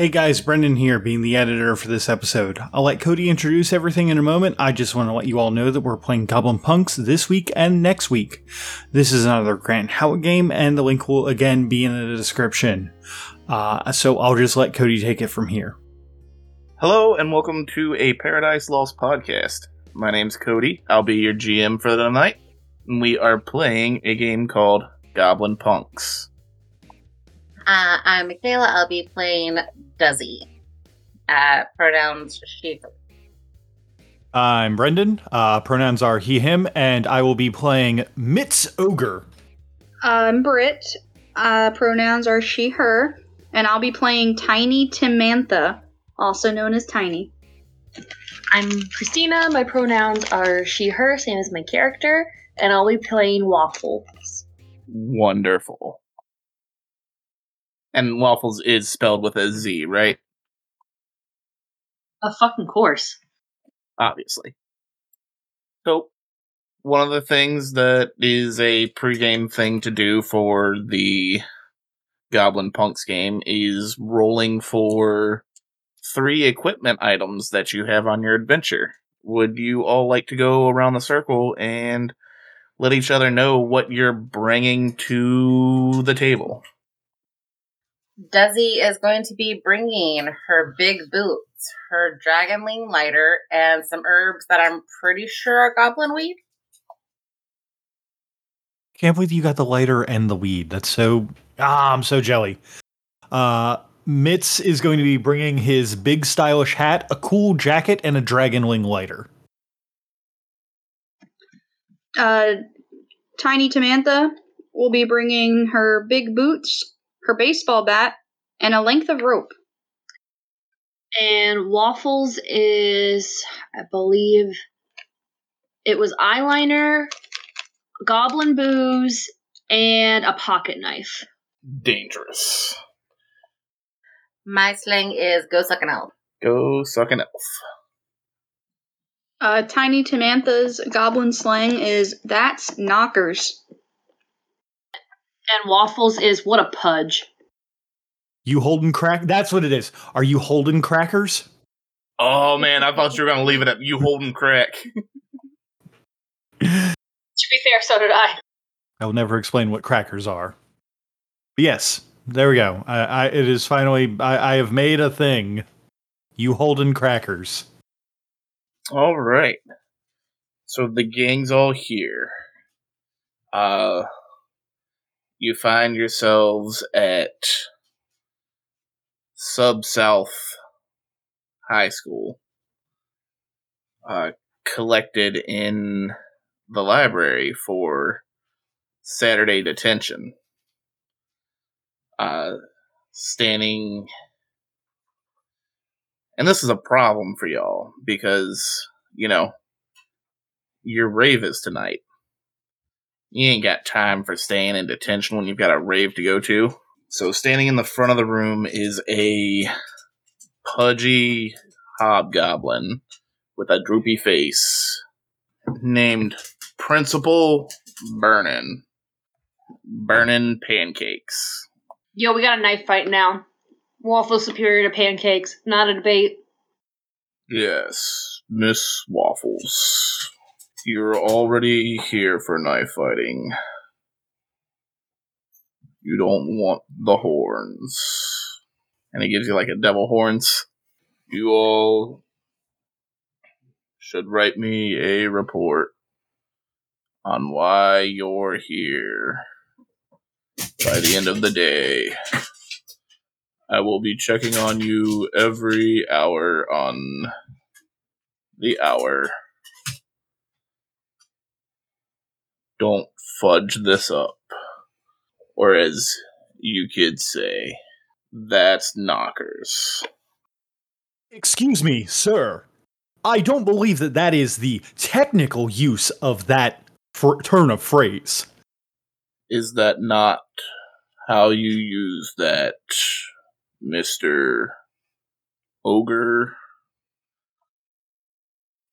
Hey guys, Brendan here, being the editor for this episode. I'll let Cody introduce everything in a moment. I just want to let you all know that we're playing Goblin Punks this week and next week. This is another Grant Howitt game, and the link will again be in the description. Uh, so I'll just let Cody take it from here. Hello, and welcome to a Paradise Lost podcast. My name's Cody. I'll be your GM for the night. And we are playing a game called Goblin Punks. Uh, I'm Michaela. I'll be playing Duzzy. Uh, pronouns she. I'm Brendan. Uh, pronouns are he, him, and I will be playing Mitz Ogre. I'm Britt. Uh, pronouns are she, her, and I'll be playing Tiny Timantha, also known as Tiny. I'm Christina. My pronouns are she, her, same as my character, and I'll be playing Waffles. Wonderful. And Waffles is spelled with a Z, right? A fucking course. Obviously. So, one of the things that is a pregame thing to do for the Goblin Punks game is rolling for three equipment items that you have on your adventure. Would you all like to go around the circle and let each other know what you're bringing to the table? Duzzy is going to be bringing her big boots, her dragonling lighter, and some herbs that I'm pretty sure are goblin weed. Can't believe you got the lighter and the weed. That's so. Ah, I'm so jelly. Uh, Mitz is going to be bringing his big stylish hat, a cool jacket, and a dragonling lighter. Uh, Tiny Timantha will be bringing her big boots, her baseball bat, and a length of rope. And Waffles is, I believe, it was eyeliner, goblin booze, and a pocket knife. Dangerous. My slang is go suck an elf. Go suck an elf. Uh, Tiny Timantha's goblin slang is that's knockers. And Waffles is what a pudge. You holding crack? That's what it is. Are you holding crackers? Oh man, I thought you were gonna leave it at you holding crack. To be fair, so did I. I will never explain what crackers are. But yes, there we go. I, I it is finally. I, I have made a thing. You holding crackers? all right. So the gang's all here. Uh you find yourselves at Sub South High School. Uh collected in the library for Saturday detention. Uh, standing. And this is a problem for y'all because, you know, your rave is tonight. You ain't got time for staying in detention when you've got a rave to go to. So, standing in the front of the room is a pudgy hobgoblin with a droopy face named Principal Burnin. Burnin Pancakes. Yo, we got a knife fight now. Waffles superior to pancakes. Not a debate. Yes, Miss Waffles. You're already here for knife fighting. You don't want the horns. And he gives you like a devil horns. You all should write me a report on why you're here by the end of the day. I will be checking on you every hour on the hour. Don't fudge this up. Or as you kids say, that's knockers. Excuse me, sir. I don't believe that that is the technical use of that fr- turn of phrase. Is that not how you use that, Mr. Ogre?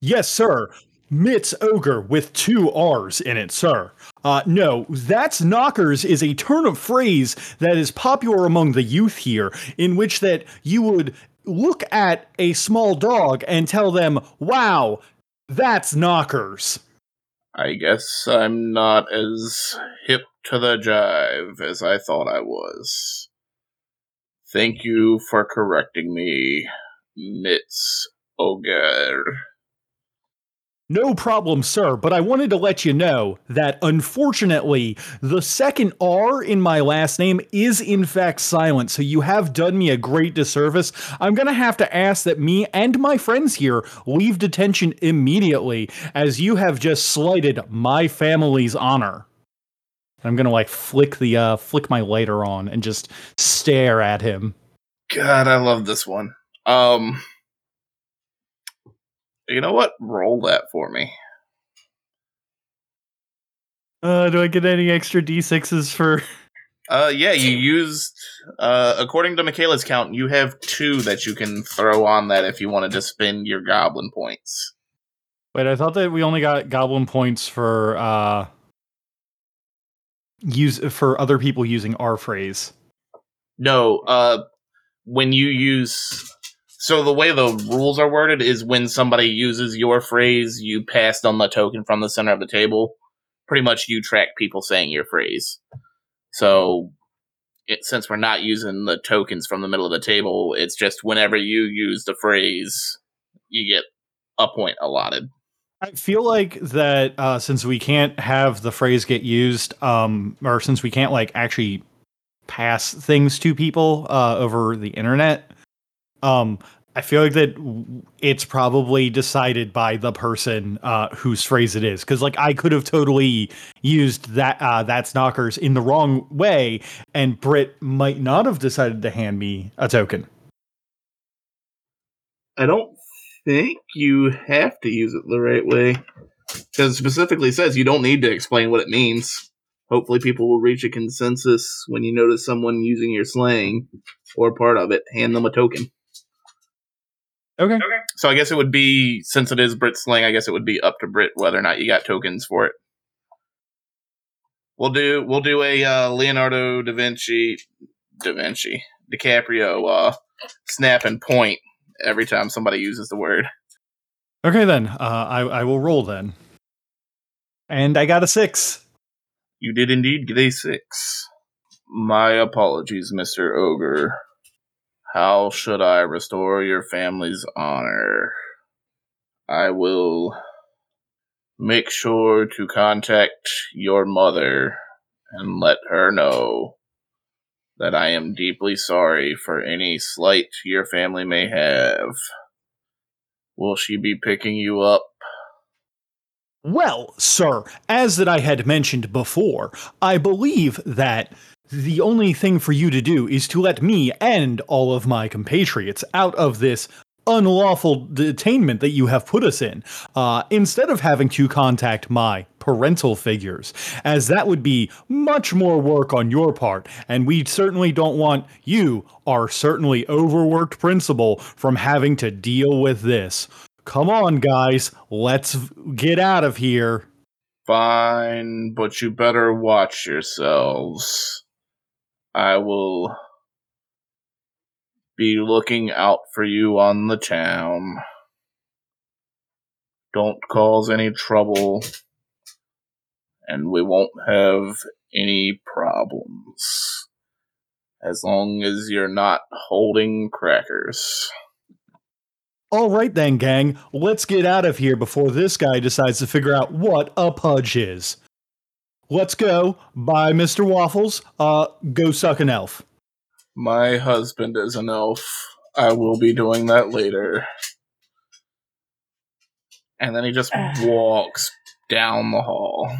Yes, sir. Mitz Ogre with two R's in it, sir. Uh, no, that's knockers is a turn of phrase that is popular among the youth here, in which that you would look at a small dog and tell them, "Wow, that's knockers." I guess I'm not as hip to the jive as I thought I was. Thank you for correcting me, Mitz Ogre. No problem, sir, but I wanted to let you know that unfortunately, the second R in my last name is in fact silent, so you have done me a great disservice. I'm gonna have to ask that me and my friends here leave detention immediately, as you have just slighted my family's honor. I'm gonna like flick the uh flick my lighter on and just stare at him. God, I love this one. Um, you know what? Roll that for me. Uh, do I get any extra d6s for? Uh, yeah, you used. Uh, according to Michaela's count, you have two that you can throw on that if you wanted to spend your goblin points. Wait, I thought that we only got goblin points for uh use for other people using our phrase. No, uh, when you use. So the way the rules are worded is when somebody uses your phrase, you passed on the token from the center of the table. Pretty much, you track people saying your phrase. So, it, since we're not using the tokens from the middle of the table, it's just whenever you use the phrase, you get a point allotted. I feel like that uh, since we can't have the phrase get used, um, or since we can't like actually pass things to people uh, over the internet, um, I feel like that it's probably decided by the person uh, whose phrase it is. Because like I could have totally used that uh, that's knockers in the wrong way, and Britt might not have decided to hand me a token. I don't think you have to use it the right way. Because it specifically says you don't need to explain what it means. Hopefully, people will reach a consensus when you notice someone using your slang or part of it. Hand them a token. Okay. okay. So I guess it would be, since it is Britt slang, I guess it would be up to Britt whether or not you got tokens for it. We'll do we'll do a uh, Leonardo da Vinci, da Vinci, DiCaprio uh, snap and point every time somebody uses the word. Okay then. Uh, I I will roll then. And I got a six. You did indeed get a six. My apologies, Mr. Ogre. How should I restore your family's honor? I will make sure to contact your mother and let her know that I am deeply sorry for any slight your family may have. Will she be picking you up? Well, sir, as that I had mentioned before, I believe that the only thing for you to do is to let me and all of my compatriots out of this unlawful detainment that you have put us in, uh, instead of having to contact my parental figures, as that would be much more work on your part, and we certainly don't want you, our certainly overworked principal, from having to deal with this. Come on, guys, let's get out of here. Fine, but you better watch yourselves. I will be looking out for you on the town. Don't cause any trouble, and we won't have any problems. As long as you're not holding crackers. All right then, gang, let's get out of here before this guy decides to figure out what a pudge is. Let's go. Bye, Mr. Waffles. Uh, go suck an elf. My husband is an elf. I will be doing that later. And then he just walks down the hall.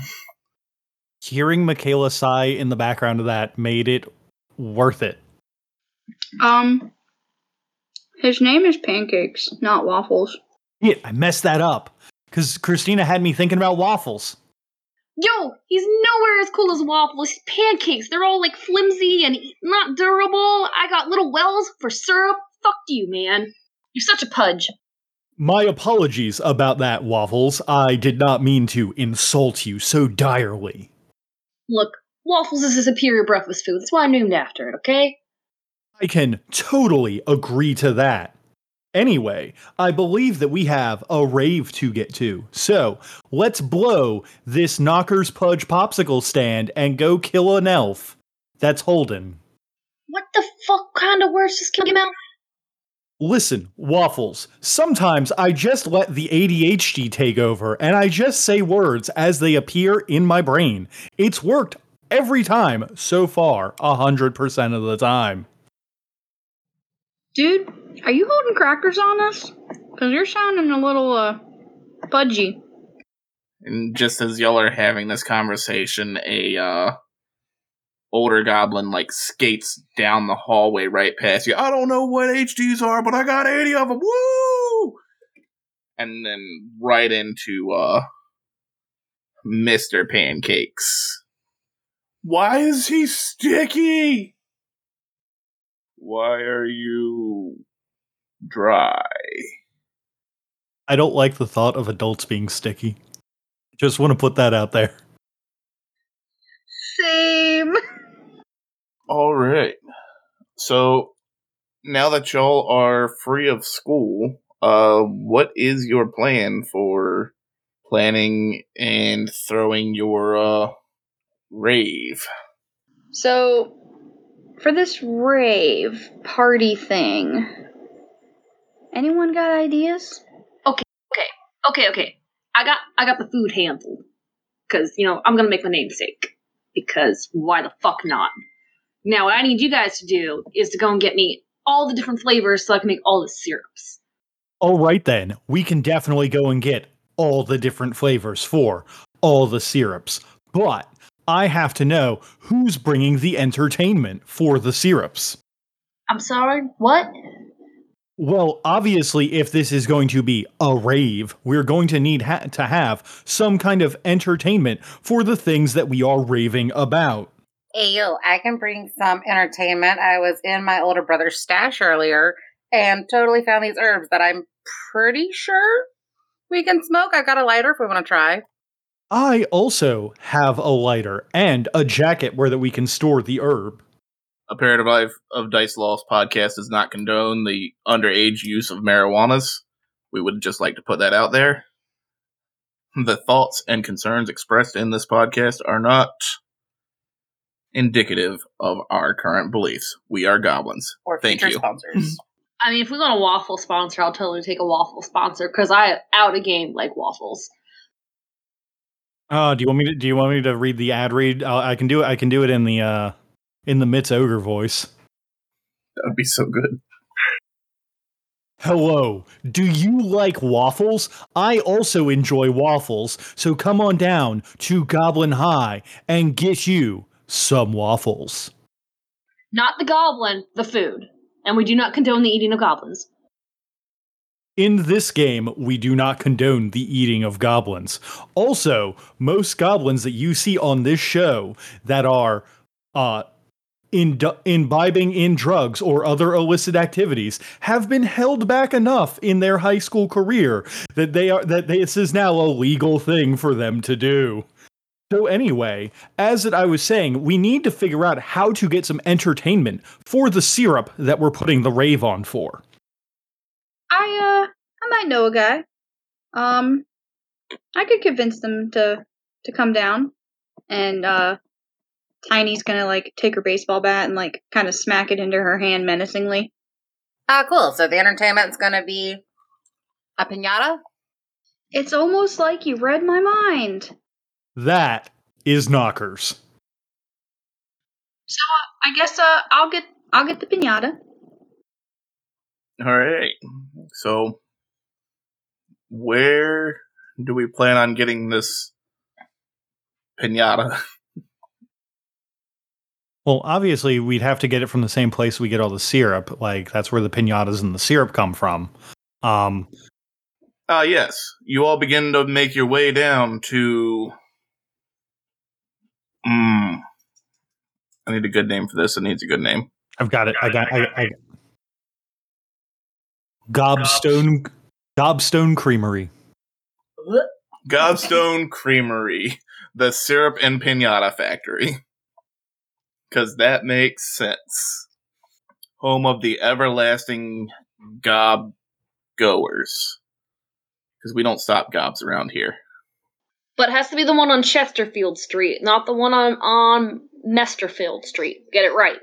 Hearing Michaela sigh in the background of that made it worth it. Um, his name is Pancakes, not Waffles. Yeah, I messed that up because Christina had me thinking about waffles. Yo, he's nowhere as cool as waffles. He's pancakes. They're all like flimsy and not durable. I got little wells for syrup. Fuck you, man. You're such a pudge. My apologies about that, Waffles. I did not mean to insult you so direly. Look, waffles is a superior breakfast food. That's why I'm named after it, okay? I can totally agree to that. Anyway, I believe that we have a rave to get to. So let's blow this Knockers Pudge popsicle stand and go kill an elf. That's Holden. What the fuck kind of words just came out? Listen, Waffles, sometimes I just let the ADHD take over and I just say words as they appear in my brain. It's worked every time so far, 100% of the time. Dude, are you holding crackers on us? Because you're sounding a little, uh, pudgy. And just as y'all are having this conversation, a uh older goblin like skates down the hallway right past you. I don't know what HDs are, but I got 80 of them. Woo! And then right into uh Mr. Pancakes. Why is he sticky? Why are you dry? I don't like the thought of adults being sticky. Just want to put that out there. Same. All right. So now that y'all are free of school, uh, what is your plan for planning and throwing your uh rave? So, for this rave party thing, anyone got ideas? Okay, okay. Okay, okay. I got I got the food handled. Cause, you know, I'm gonna make my namesake. Because why the fuck not? Now what I need you guys to do is to go and get me all the different flavors so I can make all the syrups. All right, then, we can definitely go and get all the different flavors for all the syrups. But I have to know who's bringing the entertainment for the syrups. I'm sorry, what? Well, obviously, if this is going to be a rave, we're going to need ha- to have some kind of entertainment for the things that we are raving about. Hey, yo, I can bring some entertainment. I was in my older brother's stash earlier and totally found these herbs that I'm pretty sure we can smoke. I've got a lighter if we want to try. I also have a lighter and a jacket where that we can store the herb. A Paradigm Life of Dice Lost podcast does not condone the underage use of marijuanas. We would just like to put that out there. The thoughts and concerns expressed in this podcast are not indicative of our current beliefs. We are goblins. Or Thank future you. sponsors. I mean, if we want a waffle sponsor, I'll totally take a waffle sponsor because I out a game like waffles. Uh, do you want me to? Do you want me to read the ad read? Uh, I can do it. I can do it in the uh, in the Mitz ogre voice. That would be so good. Hello. Do you like waffles? I also enjoy waffles, so come on down to Goblin High and get you some waffles. Not the goblin, the food. And we do not condone the eating of goblins. In this game, we do not condone the eating of goblins. Also, most goblins that you see on this show that are uh, ind- imbibing in drugs or other illicit activities have been held back enough in their high school career that they are that this is now a legal thing for them to do. So anyway, as I was saying, we need to figure out how to get some entertainment for the syrup that we're putting the rave on for. I, uh, I might know a guy. Um, I could convince them to, to come down. And, uh, Tiny's gonna, like, take her baseball bat and, like, kind of smack it into her hand menacingly. Ah, cool. So the entertainment's going to be a pinata? It's almost like you read my mind. That is knockers. So, uh, I guess, uh, I'll get, I'll get the pinata. All right. So, where do we plan on getting this pinata? Well, obviously, we'd have to get it from the same place we get all the syrup. Like that's where the pinatas and the syrup come from. Um, Ah, yes. You all begin to make your way down to. Mm. I need a good name for this. It needs a good name. I've got it. I got. I, I, Gobstone. Gobstone Creamery. Gobstone Creamery, the syrup and pinata factory. Because that makes sense. Home of the everlasting gob goers. Because we don't stop gobs around here. But it has to be the one on Chesterfield Street, not the one on on Mesterfield Street. Get it right.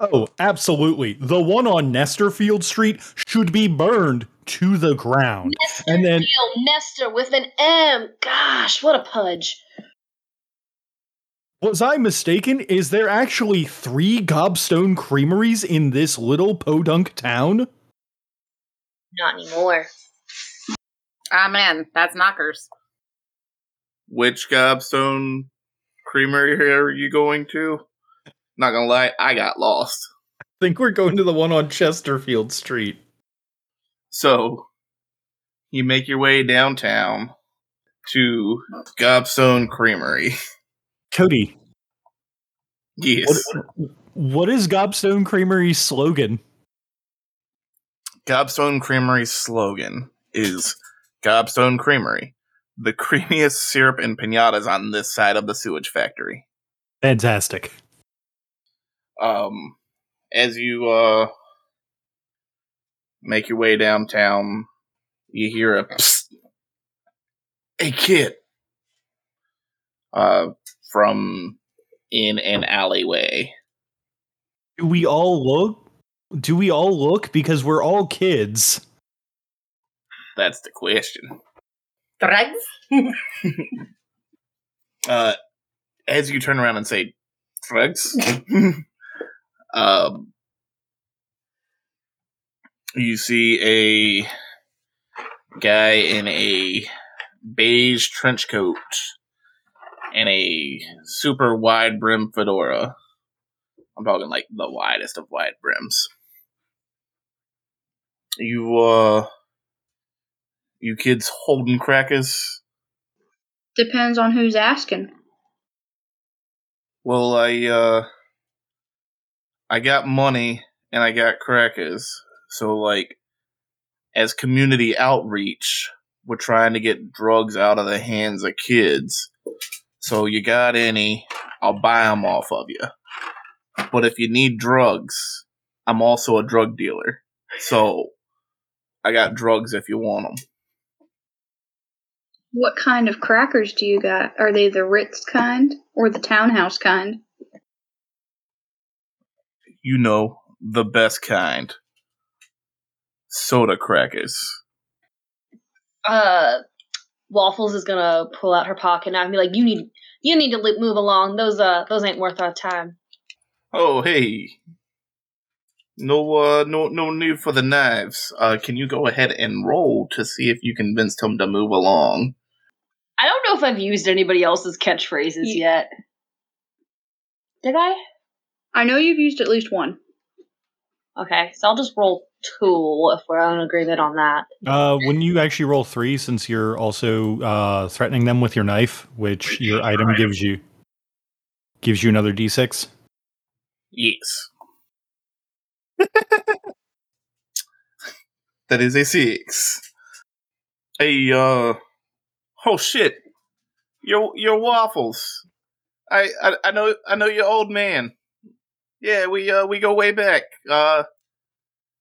Oh, absolutely. The one on Nesterfield Street should be burned to the ground. And then Neil Nester with an M. Gosh, what a pudge. Was I mistaken? Is there actually three gobstone creameries in this little podunk town? Not anymore. Ah, man, that's knockers. Which gobstone creamery are you going to? Not gonna lie, I got lost. I think we're going to the one on Chesterfield Street. So, you make your way downtown to Gobstone Creamery. Cody, Yes. what, what is Gobstone Creamery's slogan? Gobstone Creamery's slogan is Gobstone Creamery, the creamiest syrup and pinatas on this side of the sewage factory. Fantastic. Um, as you uh make your way downtown, you hear a psst, "Hey kid," uh, from in an alleyway. Do we all look? Do we all look? Because we're all kids. That's the question. Drugs? Uh, as you turn around and say, "Drugs," um, you see a guy in a beige trench coat and a super wide brim fedora. I'm talking like the widest of wide brims. You uh you kids holding crackers? Depends on who's asking. Well, I uh I got money and I got crackers. So like as community outreach, we're trying to get drugs out of the hands of kids. So you got any, I'll buy them off of you. But if you need drugs, I'm also a drug dealer. So I got drugs if you want them. What kind of crackers do you got? Are they the Ritz kind or the townhouse kind? You know, the best kind. Soda crackers. Uh, Waffles is gonna pull out her pocket knife and be like, "You need, you need to move along. Those, uh, those ain't worth our time." Oh, hey. No, uh, no, no need for the knives. Uh, can you go ahead and roll to see if you convinced him to move along? I don't know if I've used anybody else's catchphrases Ye- yet. Did I? I know you've used at least one. Okay, so I'll just roll two if we're in agreement on that. Uh, when you actually roll three, since you're also uh, threatening them with your knife, which your item gives you, gives you another d6. Yes. that is a six. Hey, uh, oh shit, your your waffles. I, I I know I know your old man. Yeah, we uh we go way back. Uh,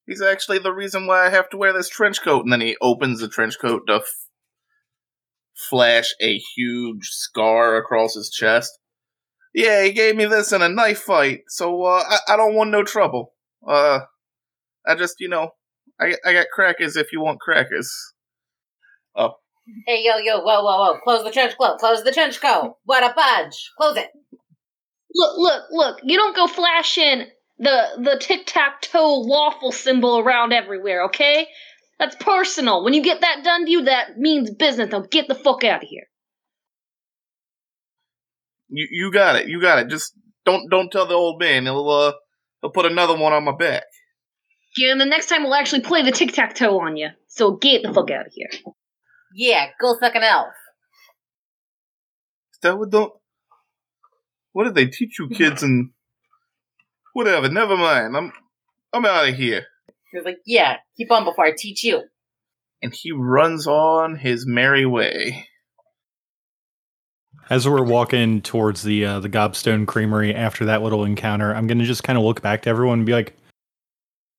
he's actually the reason why I have to wear this trench coat. And then he opens the trench coat to f- flash a huge scar across his chest. Yeah, he gave me this in a knife fight, so uh, I, I don't want no trouble. Uh, I just, you know, I, I got crackers if you want crackers. Oh. Hey, yo, yo, whoa, whoa, whoa. Close the trench coat. Close the trench coat. What a budge. Close it. Look, look, look! You don't go flashing the the tic tac toe waffle symbol around everywhere, okay? That's personal. When you get that done to you, that means business. Now get the fuck out of here. You you got it, you got it. Just don't don't tell the old man. He'll uh he'll put another one on my back. Yeah, and the next time we'll actually play the tic tac toe on you. So get the fuck out of here. Yeah, go suck an elf. Is that what don't? What did they teach you kids? And whatever. Never mind. I'm I'm out of here. He was like, "Yeah, keep on before I teach you." And he runs on his merry way. As we're walking towards the uh, the Gobstone Creamery after that little encounter, I'm gonna just kind of look back to everyone and be like,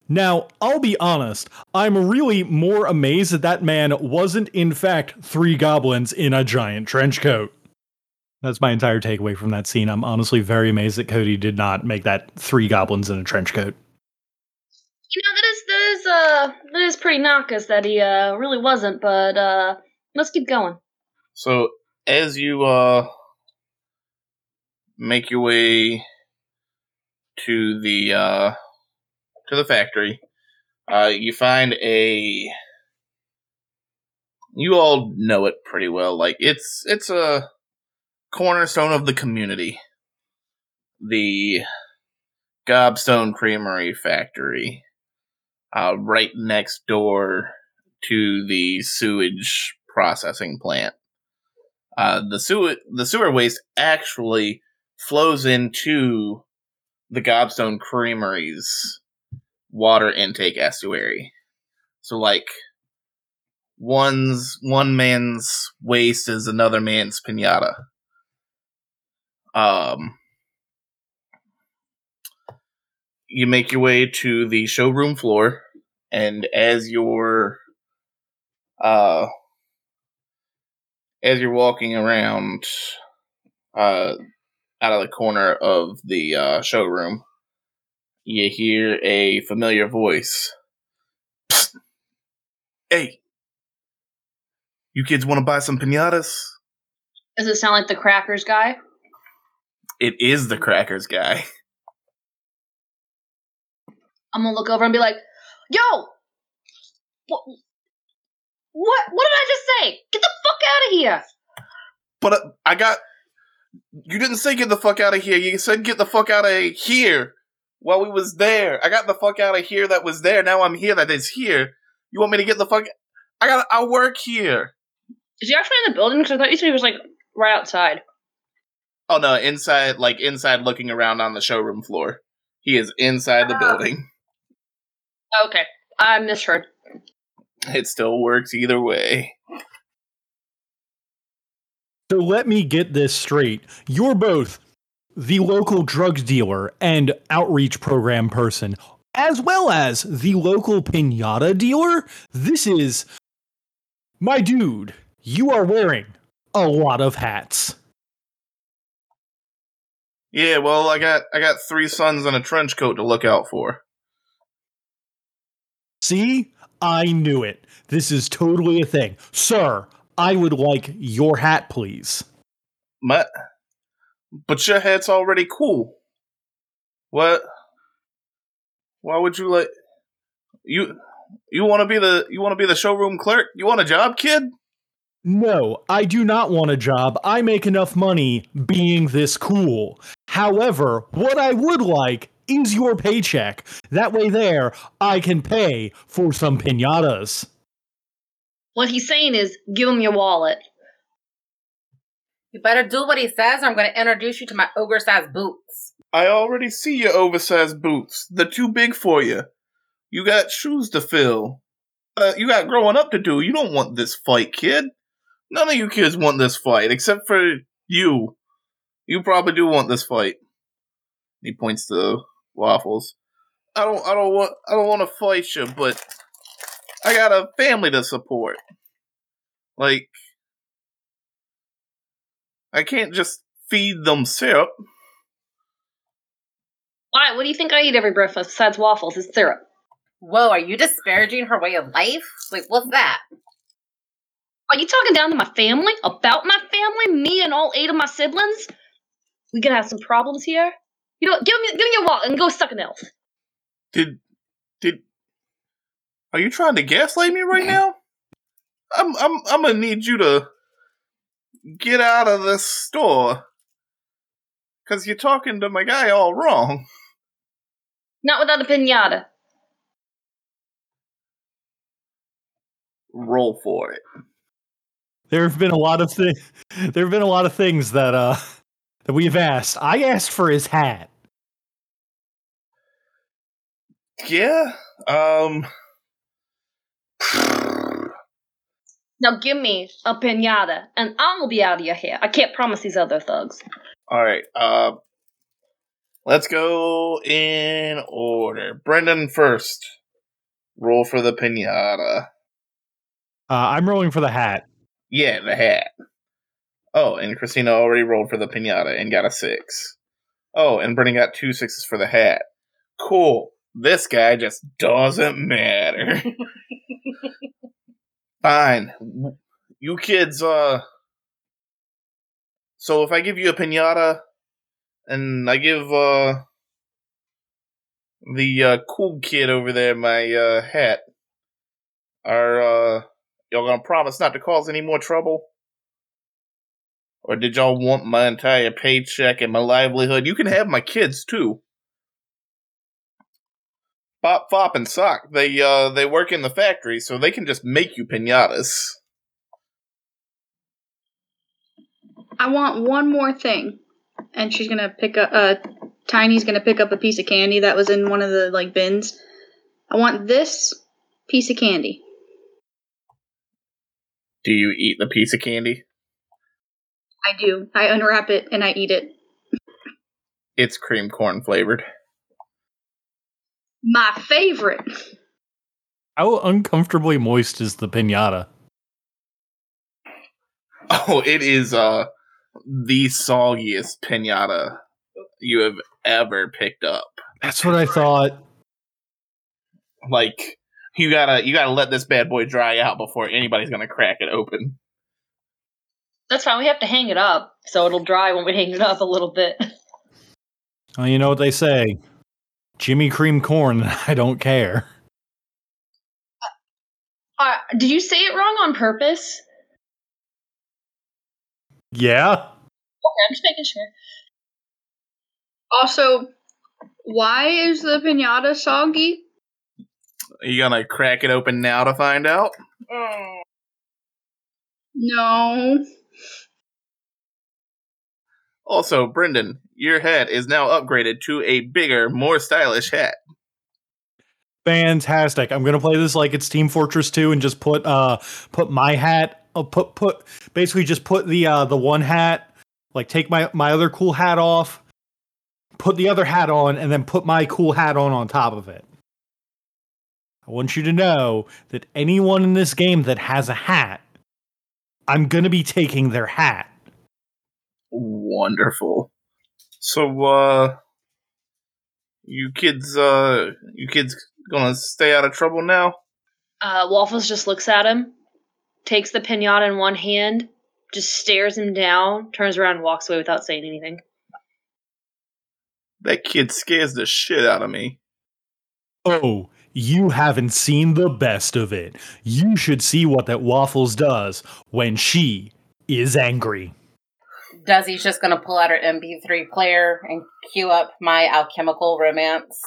"Now, I'll be honest. I'm really more amazed that that man wasn't, in fact, three goblins in a giant trench coat." That's my entire takeaway from that scene. I'm honestly very amazed that Cody did not make that three goblins in a trench coat. You know that is that is uh that is pretty knockus that he uh really wasn't, but uh let's keep going. So as you uh make your way to the uh to the factory, uh you find a you all know it pretty well. Like it's it's a cornerstone of the community. The Gobstone Creamery Factory. Uh right next door to the sewage processing plant. Uh, the sewer the sewer waste actually flows into the Gobstone Creamery's water intake estuary. So like one's one man's waste is another man's pinata. Um you make your way to the showroom floor and as you're uh as you're walking around uh, out of the corner of the uh, showroom, you hear a familiar voice. Psst. Hey, you kids want to buy some pinatas? Does it sound like the crackers guy? It is the crackers guy. I'm gonna look over and be like, "Yo, what? What? What did I just say? Get the fuck out of here!" But uh, I got. You didn't say get the fuck out of here. You said get the fuck out of here while we was there. I got the fuck out of here that was there. Now I'm here that is here. You want me to get the fuck? I got. I work here. Is he actually in the building? Because I thought you said he was like right outside. Oh no, inside, like inside, looking around on the showroom floor. He is inside the Ah. building. Okay, I misheard. It still works either way. So let me get this straight. You're both the local drugs dealer and outreach program person, as well as the local pinata dealer. This is. My dude, you are wearing a lot of hats. Yeah, well, I got I got three sons and a trench coat to look out for. See? I knew it. This is totally a thing. Sir, I would like your hat, please. My, but your hat's already cool. What? Why would you like you? You want to be the you want to be the showroom clerk? You want a job, kid? No, I do not want a job. I make enough money being this cool. However, what I would like is your paycheck. That way, there, I can pay for some pinatas. What he's saying is, give him your wallet. You better do what he says, or I'm going to introduce you to my ogre-sized boots. I already see your oversized boots. They're too big for you. You got shoes to fill. Uh, you got growing up to do. You don't want this fight, kid. None of you kids want this fight, except for you. You probably do want this fight. He points to waffles. I don't. I don't want. I don't want to fight you, but I got a family to support. Like, I can't just feed them syrup. Why? What do you think I eat every breakfast besides waffles? It's syrup. Whoa, are you disparaging her way of life? Like, what's that? Are you talking down to my family? About my family? Me and all eight of my siblings? We gonna have some problems here? You know, what, give me give me your wallet and go suck an elf. Did did are you trying to gaslight me right now? I'm I'm I'm gonna need you to get out of this store. Cause you're talking to my guy all wrong. Not without a pinata. Roll for it. There have been a lot of things. There have been a lot of things that uh that we've asked. I asked for his hat. Yeah, Um. Now give me a pinata, and I'll be out of your hair. I can't promise these other thugs. All right. Uh, let's go in order. Brendan first. Roll for the pinata. Uh, I'm rolling for the hat. Yeah, the hat. Oh, and Christina already rolled for the pinata and got a six. Oh, and Brendan got two sixes for the hat. Cool. This guy just doesn't matter. Fine. You kids, uh. So if I give you a pinata, and I give, uh. The, uh, cool kid over there my, uh, hat, are, uh. Y'all gonna promise not to cause any more trouble? Or did y'all want my entire paycheck and my livelihood? You can have my kids too. Bop, Fop, and Sock, they uh they work in the factory, so they can just make you pinatas. I want one more thing. And she's gonna pick up uh Tiny's gonna pick up a piece of candy that was in one of the like bins. I want this piece of candy. Do you eat the piece of candy? I do. I unwrap it and I eat it. It's cream corn flavored. My favorite. How uncomfortably moist is the pinata? Oh, it is uh the soggiest pinata you have ever picked up. That's what I thought. Like you gotta you gotta let this bad boy dry out before anybody's gonna crack it open. That's fine. We have to hang it up, so it'll dry when we hang it up a little bit. Well, you know what they say Jimmy Cream Corn, I don't care. Uh, uh, did you say it wrong on purpose? Yeah? Okay, I'm just making sure. Also, why is the pinata soggy? Are you gonna crack it open now to find out? Mm. No. Also, Brendan, your hat is now upgraded to a bigger, more stylish hat. Fantastic. I'm gonna play this like it's Team Fortress 2 and just put uh put my hat uh, put put basically just put the uh the one hat, like take my my other cool hat off, put the other hat on, and then put my cool hat on on top of it. I want you to know that anyone in this game that has a hat, I'm gonna be taking their hat. Wonderful. So, uh, you kids, uh, you kids gonna stay out of trouble now? Uh, Waffles just looks at him, takes the pinata in one hand, just stares him down, turns around, and walks away without saying anything. That kid scares the shit out of me. Oh, you haven't seen the best of it. You should see what that Waffles does when she is angry. Desi's just gonna pull out her MP3 player and cue up my alchemical romance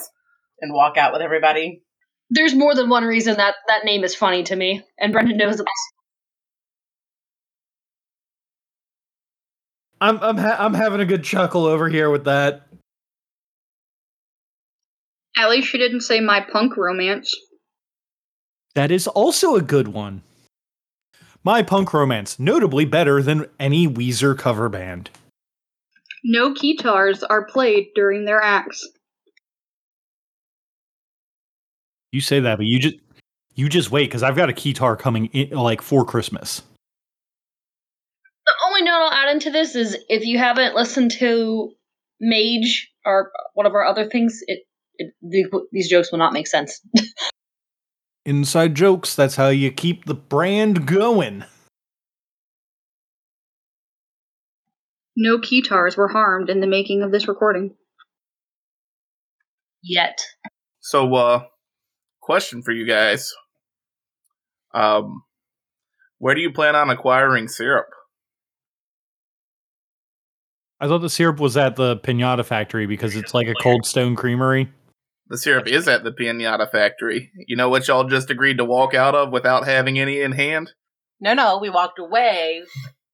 and walk out with everybody. There's more than one reason that that name is funny to me, and Brendan knows it. I'm I'm ha- I'm having a good chuckle over here with that. At least she didn't say my punk romance. That is also a good one. My punk romance, notably better than any Weezer cover band. No guitars are played during their acts. You say that, but you just you just wait because I've got a guitar coming in like for Christmas. The only note I'll add into this is if you haven't listened to Mage or one of our other things, it, it the, these jokes will not make sense. Inside jokes. That's how you keep the brand going. No guitars were harmed in the making of this recording. Yet. So, uh, question for you guys. Um, where do you plan on acquiring syrup? I thought the syrup was at the Pinata factory because it's like a Cold Stone Creamery. The syrup is at the Pinata factory. You know what y'all just agreed to walk out of without having any in hand? No, no, we walked away,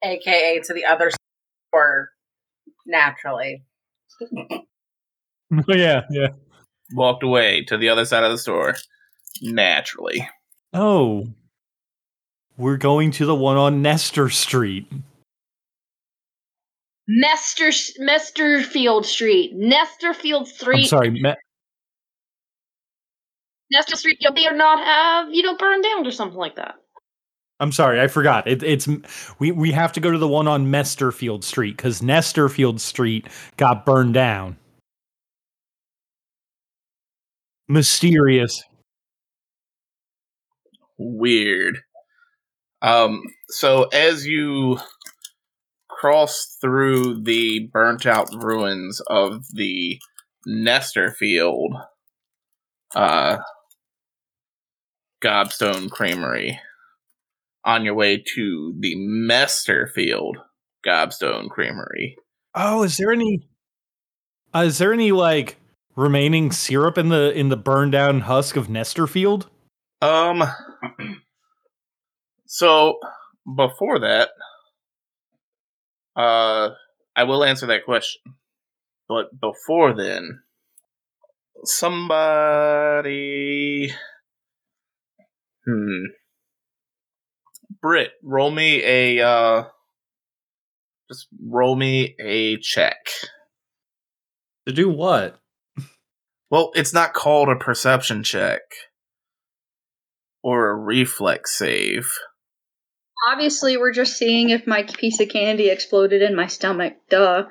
aka to the other store naturally. yeah, yeah. Walked away to the other side of the store. naturally. Oh. We're going to the one on Nestor Street. Mester Mesterfield Street, Nestorfield Street. I'm sorry, Me- Nestor Street. You may not have you know burned down or something like that. I'm sorry, I forgot. It, it's we we have to go to the one on Mesterfield Street because Nestorfield Street got burned down. Mysterious. Weird. Um, so as you cross through the burnt out ruins of the Nestorfield uh Gobstone Creamery on your way to the Mesterfield Gobstone Creamery. Oh, is there any? Uh, is there any like remaining syrup in the in the burned down husk of Nestorfield? Um so before that uh I will answer that question. But before then somebody hmm Britt, roll me a uh just roll me a check. To do what? Well, it's not called a perception check or a reflex save. Obviously, we're just seeing if my piece of candy exploded in my stomach. Duh.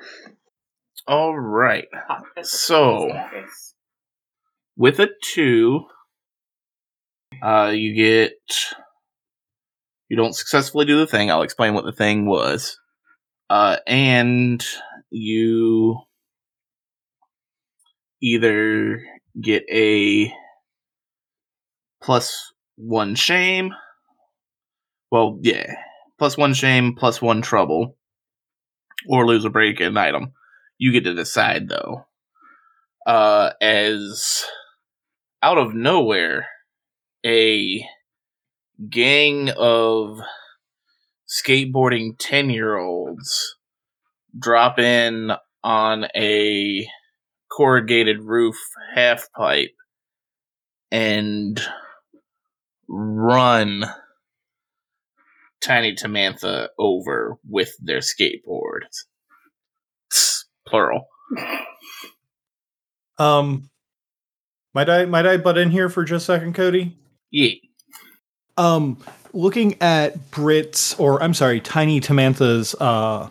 All right. So, with a two, uh, you get. You don't successfully do the thing. I'll explain what the thing was. Uh, and you either get a plus one shame. Well, yeah. Plus one shame, plus one trouble. Or lose a break an item. You get to decide, though. Uh, as out of nowhere, a gang of skateboarding 10 year olds drop in on a corrugated roof half pipe and run Tiny Tamantha over with their skateboards. Plural. Um, might I might I butt in here for just a second, Cody? Yeah. Um, looking at Britt's or I'm sorry, Tiny Tamantha's uh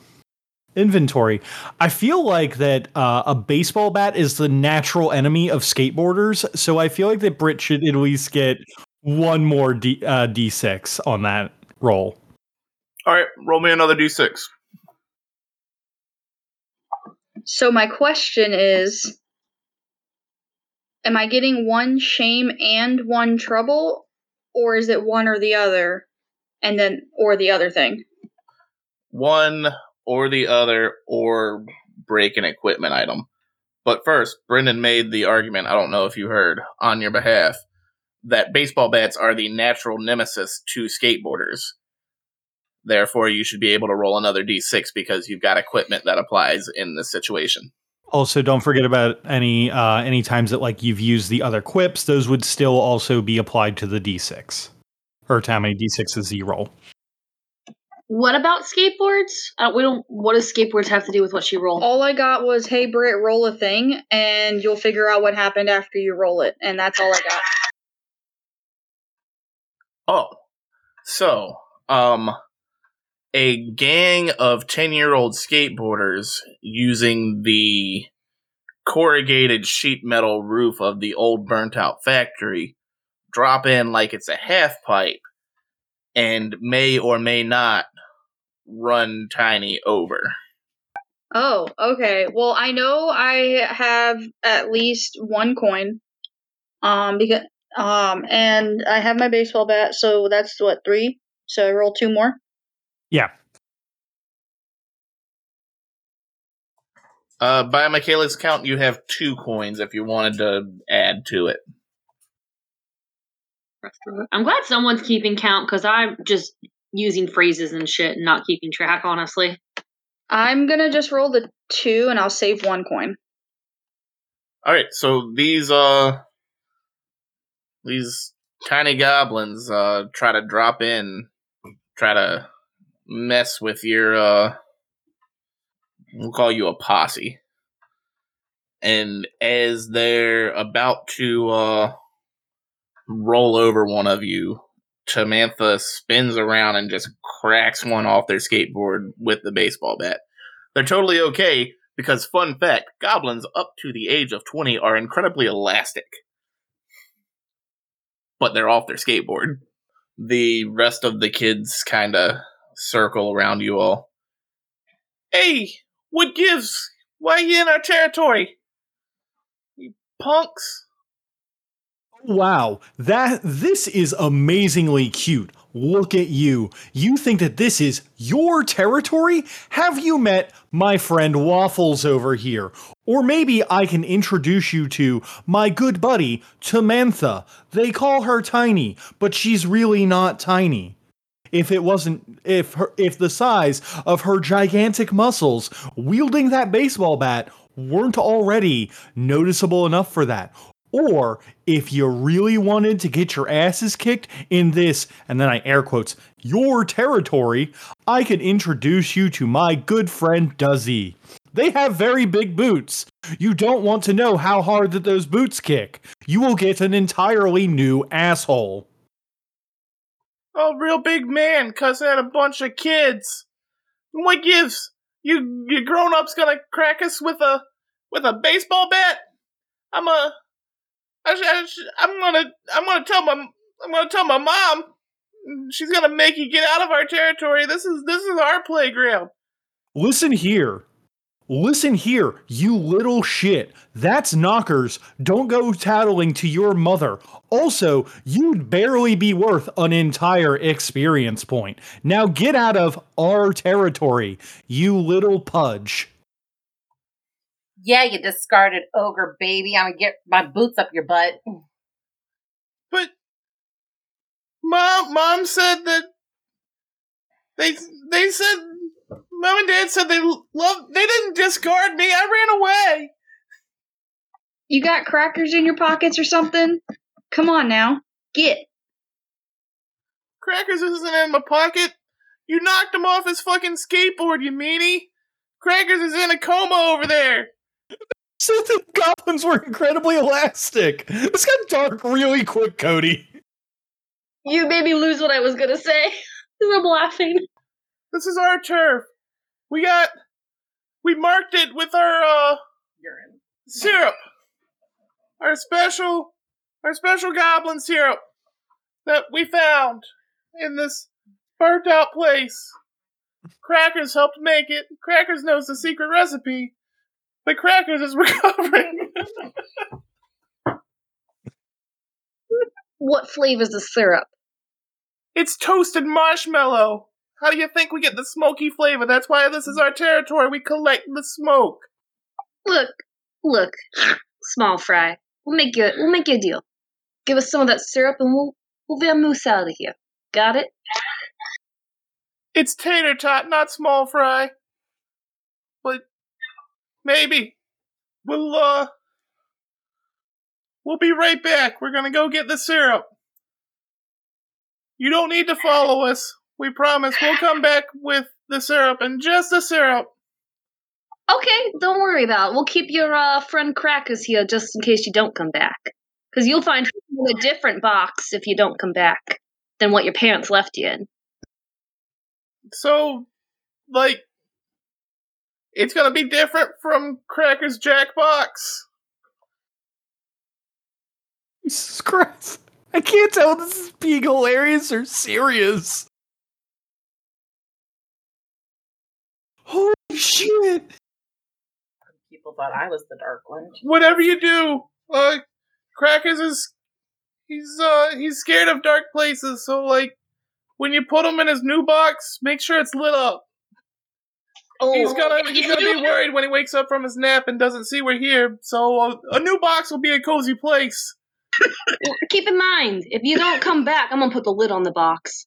inventory, I feel like that uh, a baseball bat is the natural enemy of skateboarders. So I feel like that Britt should at least get one more D uh, D6 on that roll. All right, roll me another d6. So my question is am I getting one shame and one trouble or is it one or the other and then or the other thing? One or the other, or break an equipment item. But first, Brendan made the argument, I don't know if you heard, on your behalf, that baseball bats are the natural nemesis to skateboarders. Therefore, you should be able to roll another d6 because you've got equipment that applies in this situation. Also, don't forget about any uh, any times that like you've used the other quips; those would still also be applied to the d6, or to how many d6s you roll. What about skateboards? Uh, we don't. What does skateboards have to do with what she rolled? All I got was, hey, Britt, roll a thing, and you'll figure out what happened after you roll it. And that's all I got. Oh, so, um, a gang of 10 year old skateboarders using the corrugated sheet metal roof of the old burnt out factory drop in like it's a half pipe and may or may not run Tiny over. Oh, okay. Well, I know I have at least one coin. Um, because um, and I have my baseball bat, so that's what three. So I roll two more. Yeah. Uh, by Michaela's count, you have two coins if you wanted to add to it. I'm glad someone's keeping count because I'm just using phrases and shit and not keeping track, honestly. I'm gonna just roll the two, and I'll save one coin. All right, so these uh these tiny goblins uh, try to drop in, try to mess with your. Uh, we'll call you a posse. And as they're about to uh, roll over one of you, Tamantha spins around and just cracks one off their skateboard with the baseball bat. They're totally okay because, fun fact, goblins up to the age of 20 are incredibly elastic. But they're off their skateboard. The rest of the kids kind of circle around you all. Hey, what gives? Why are you in our territory? You punks. Wow, that this is amazingly cute. Look at you. You think that this is your territory? Have you met my friend Waffles over here? Or maybe I can introduce you to my good buddy, Tamantha. They call her Tiny, but she's really not tiny. If it wasn't if her if the size of her gigantic muscles wielding that baseball bat weren't already noticeable enough for that. Or if you really wanted to get your asses kicked in this, and then I air quotes, your territory, I could introduce you to my good friend Duzzy. They have very big boots. You don't want to know how hard that those boots kick. You will get an entirely new asshole. Oh, real big man cussing at a bunch of kids. What gives? You you grown ups gonna crack us with a with a baseball bat? I'm a I, I I'm gonna I'm gonna tell my I'm gonna tell my mom. She's gonna make you get out of our territory. This is this is our playground. Listen here. Listen here, you little shit. That's knockers. Don't go tattling to your mother. Also, you'd barely be worth an entire experience point. Now get out of our territory, you little pudge. Yeah, you discarded ogre baby. I'm gonna get my boots up your butt. But mom mom said that they they said mom and dad said they love they didn't discard me. I ran away. You got crackers in your pockets or something? Come on now. Get. Crackers isn't in my pocket. You knocked him off his fucking skateboard, you meanie. Crackers is in a coma over there. So the goblins were incredibly elastic. This got dark really quick, Cody. You made me lose what I was gonna say. 'Cause I'm laughing. This is our turf. We got we marked it with our uh Urine. syrup. Our special our special goblin syrup that we found in this burnt out place. Crackers helped make it. Crackers knows the secret recipe. But Crackers is recovering. What flavor's the syrup? it's toasted marshmallow. How do you think we get the smoky flavor? That's why this is our territory. We collect the smoke. Look, look, small fry. We'll make you. We'll make you a deal. Give us some of that syrup, and we'll we'll vamoose out of here. Got it? It's tater tot, not small fry. But maybe we'll uh we'll be right back. We're gonna go get the syrup. You don't need to follow us. We promise we'll come back with the syrup and just the syrup. Okay, don't worry about it. We'll keep your uh, friend Crackers here just in case you don't come back. Because you'll find a different box if you don't come back than what your parents left you in. So, like, it's gonna be different from Cracker's Jackbox. Jesus Christ. I can't tell if this is being hilarious or serious. Shit. People thought I was the dark one. Whatever you do, uh, Crackers is he's uh he's scared of dark places. So like, when you put him in his new box, make sure it's lit up. Oh, He's gonna he's gonna be worried when he wakes up from his nap and doesn't see we're here. So uh, a new box will be a cozy place. Keep in mind, if you don't come back, I'm gonna put the lid on the box.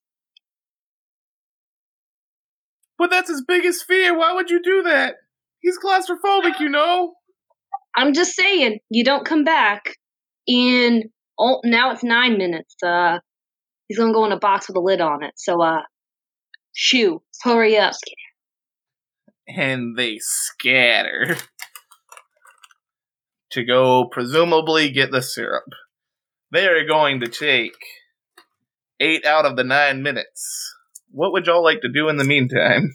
But that's his biggest fear. Why would you do that? He's claustrophobic, you know. I'm just saying, you don't come back, and Oh, now it's nine minutes. Uh, he's gonna go in a box with a lid on it. So, uh, shoo, hurry up. And they scatter to go presumably get the syrup. They are going to take eight out of the nine minutes. What would y'all like to do in the meantime?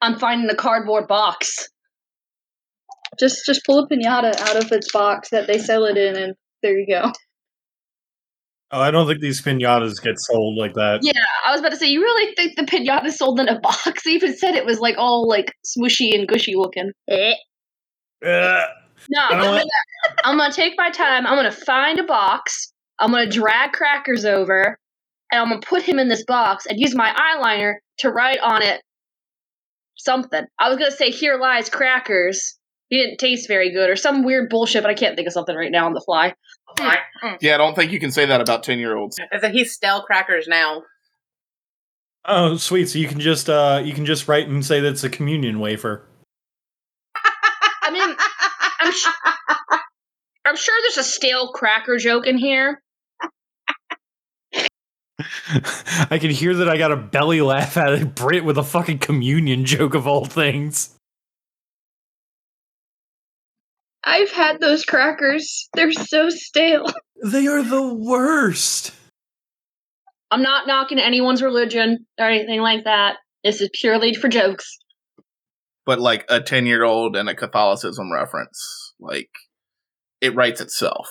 I'm finding a cardboard box. Just just pull a pinata out of its box that they sell it in, and there you go. Oh, I don't think these pinatas get sold like that. Yeah, I was about to say, you really think the pinata sold in a box? They even said it was like all like smushy and gushy looking. Eh. Ugh. No, I'm gonna, I'm gonna take my time. I'm gonna find a box. I'm gonna drag crackers over, and I'm gonna put him in this box and use my eyeliner to write on it something. I was gonna say, "Here lies crackers." He didn't taste very good, or some weird bullshit, but I can't think of something right now on the fly. Yeah, I don't think you can say that about 10 year olds. As if he's stale crackers now. Oh, sweet. So you can just uh you can just write and say that's a communion wafer. I mean, I'm, sh- I'm sure there's a stale cracker joke in here. I can hear that I got a belly laugh out of Britt with a fucking communion joke of all things. I've had those crackers. They're so stale. They are the worst. I'm not knocking anyone's religion or anything like that. This is purely for jokes. But like a 10 year old and a Catholicism reference, like it writes itself.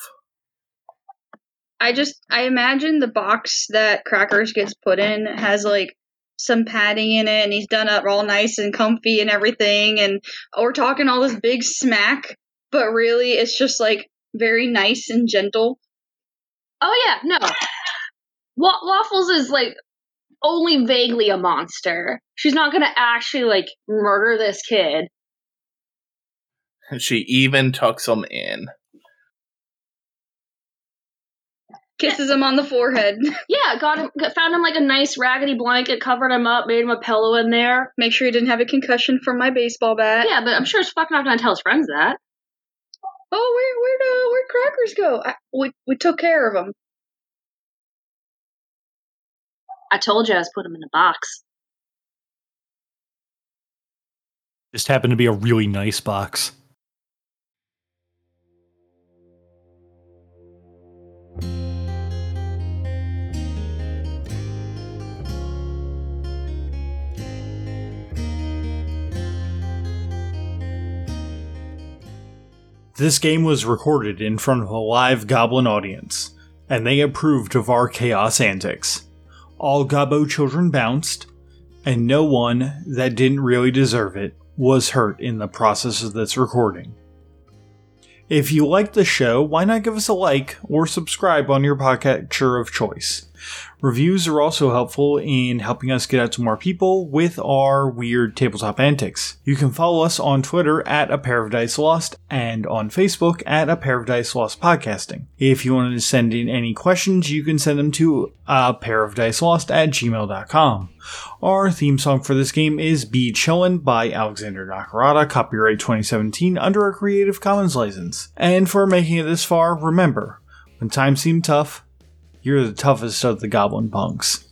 I just I imagine the box that crackers gets put in has like some padding in it, and he's done up all nice and comfy and everything, and we're talking all this big smack, but really it's just like very nice and gentle. Oh yeah, no. Wa- Waffles is like only vaguely a monster. She's not gonna actually like murder this kid. She even tucks him in. Kisses him on the forehead. Yeah, got him, found him like a nice raggedy blanket, covered him up, made him a pillow in there. Make sure he didn't have a concussion from my baseball bat. Yeah, but I'm sure he's fucking not gonna tell his friends that. Oh, where where'd uh, where'd crackers go? I, we we took care of them. I told you I was put him in a box. Just happened to be a really nice box. This game was recorded in front of a live goblin audience, and they approved of our chaos antics. All Gobbo children bounced, and no one that didn't really deserve it was hurt in the process of this recording. If you like the show, why not give us a like or subscribe on your podcatcher of choice? Reviews are also helpful in helping us get out to more people with our weird tabletop antics. You can follow us on Twitter at A Dice Lost and on Facebook at A Dice Lost Podcasting. If you wanted to send in any questions, you can send them to a dice lost at gmail.com. Our theme song for this game is Be Chillin' by Alexander Nakarada, copyright 2017 under a Creative Commons license. And for making it this far, remember, when times seem tough, you're the toughest of the goblin punks.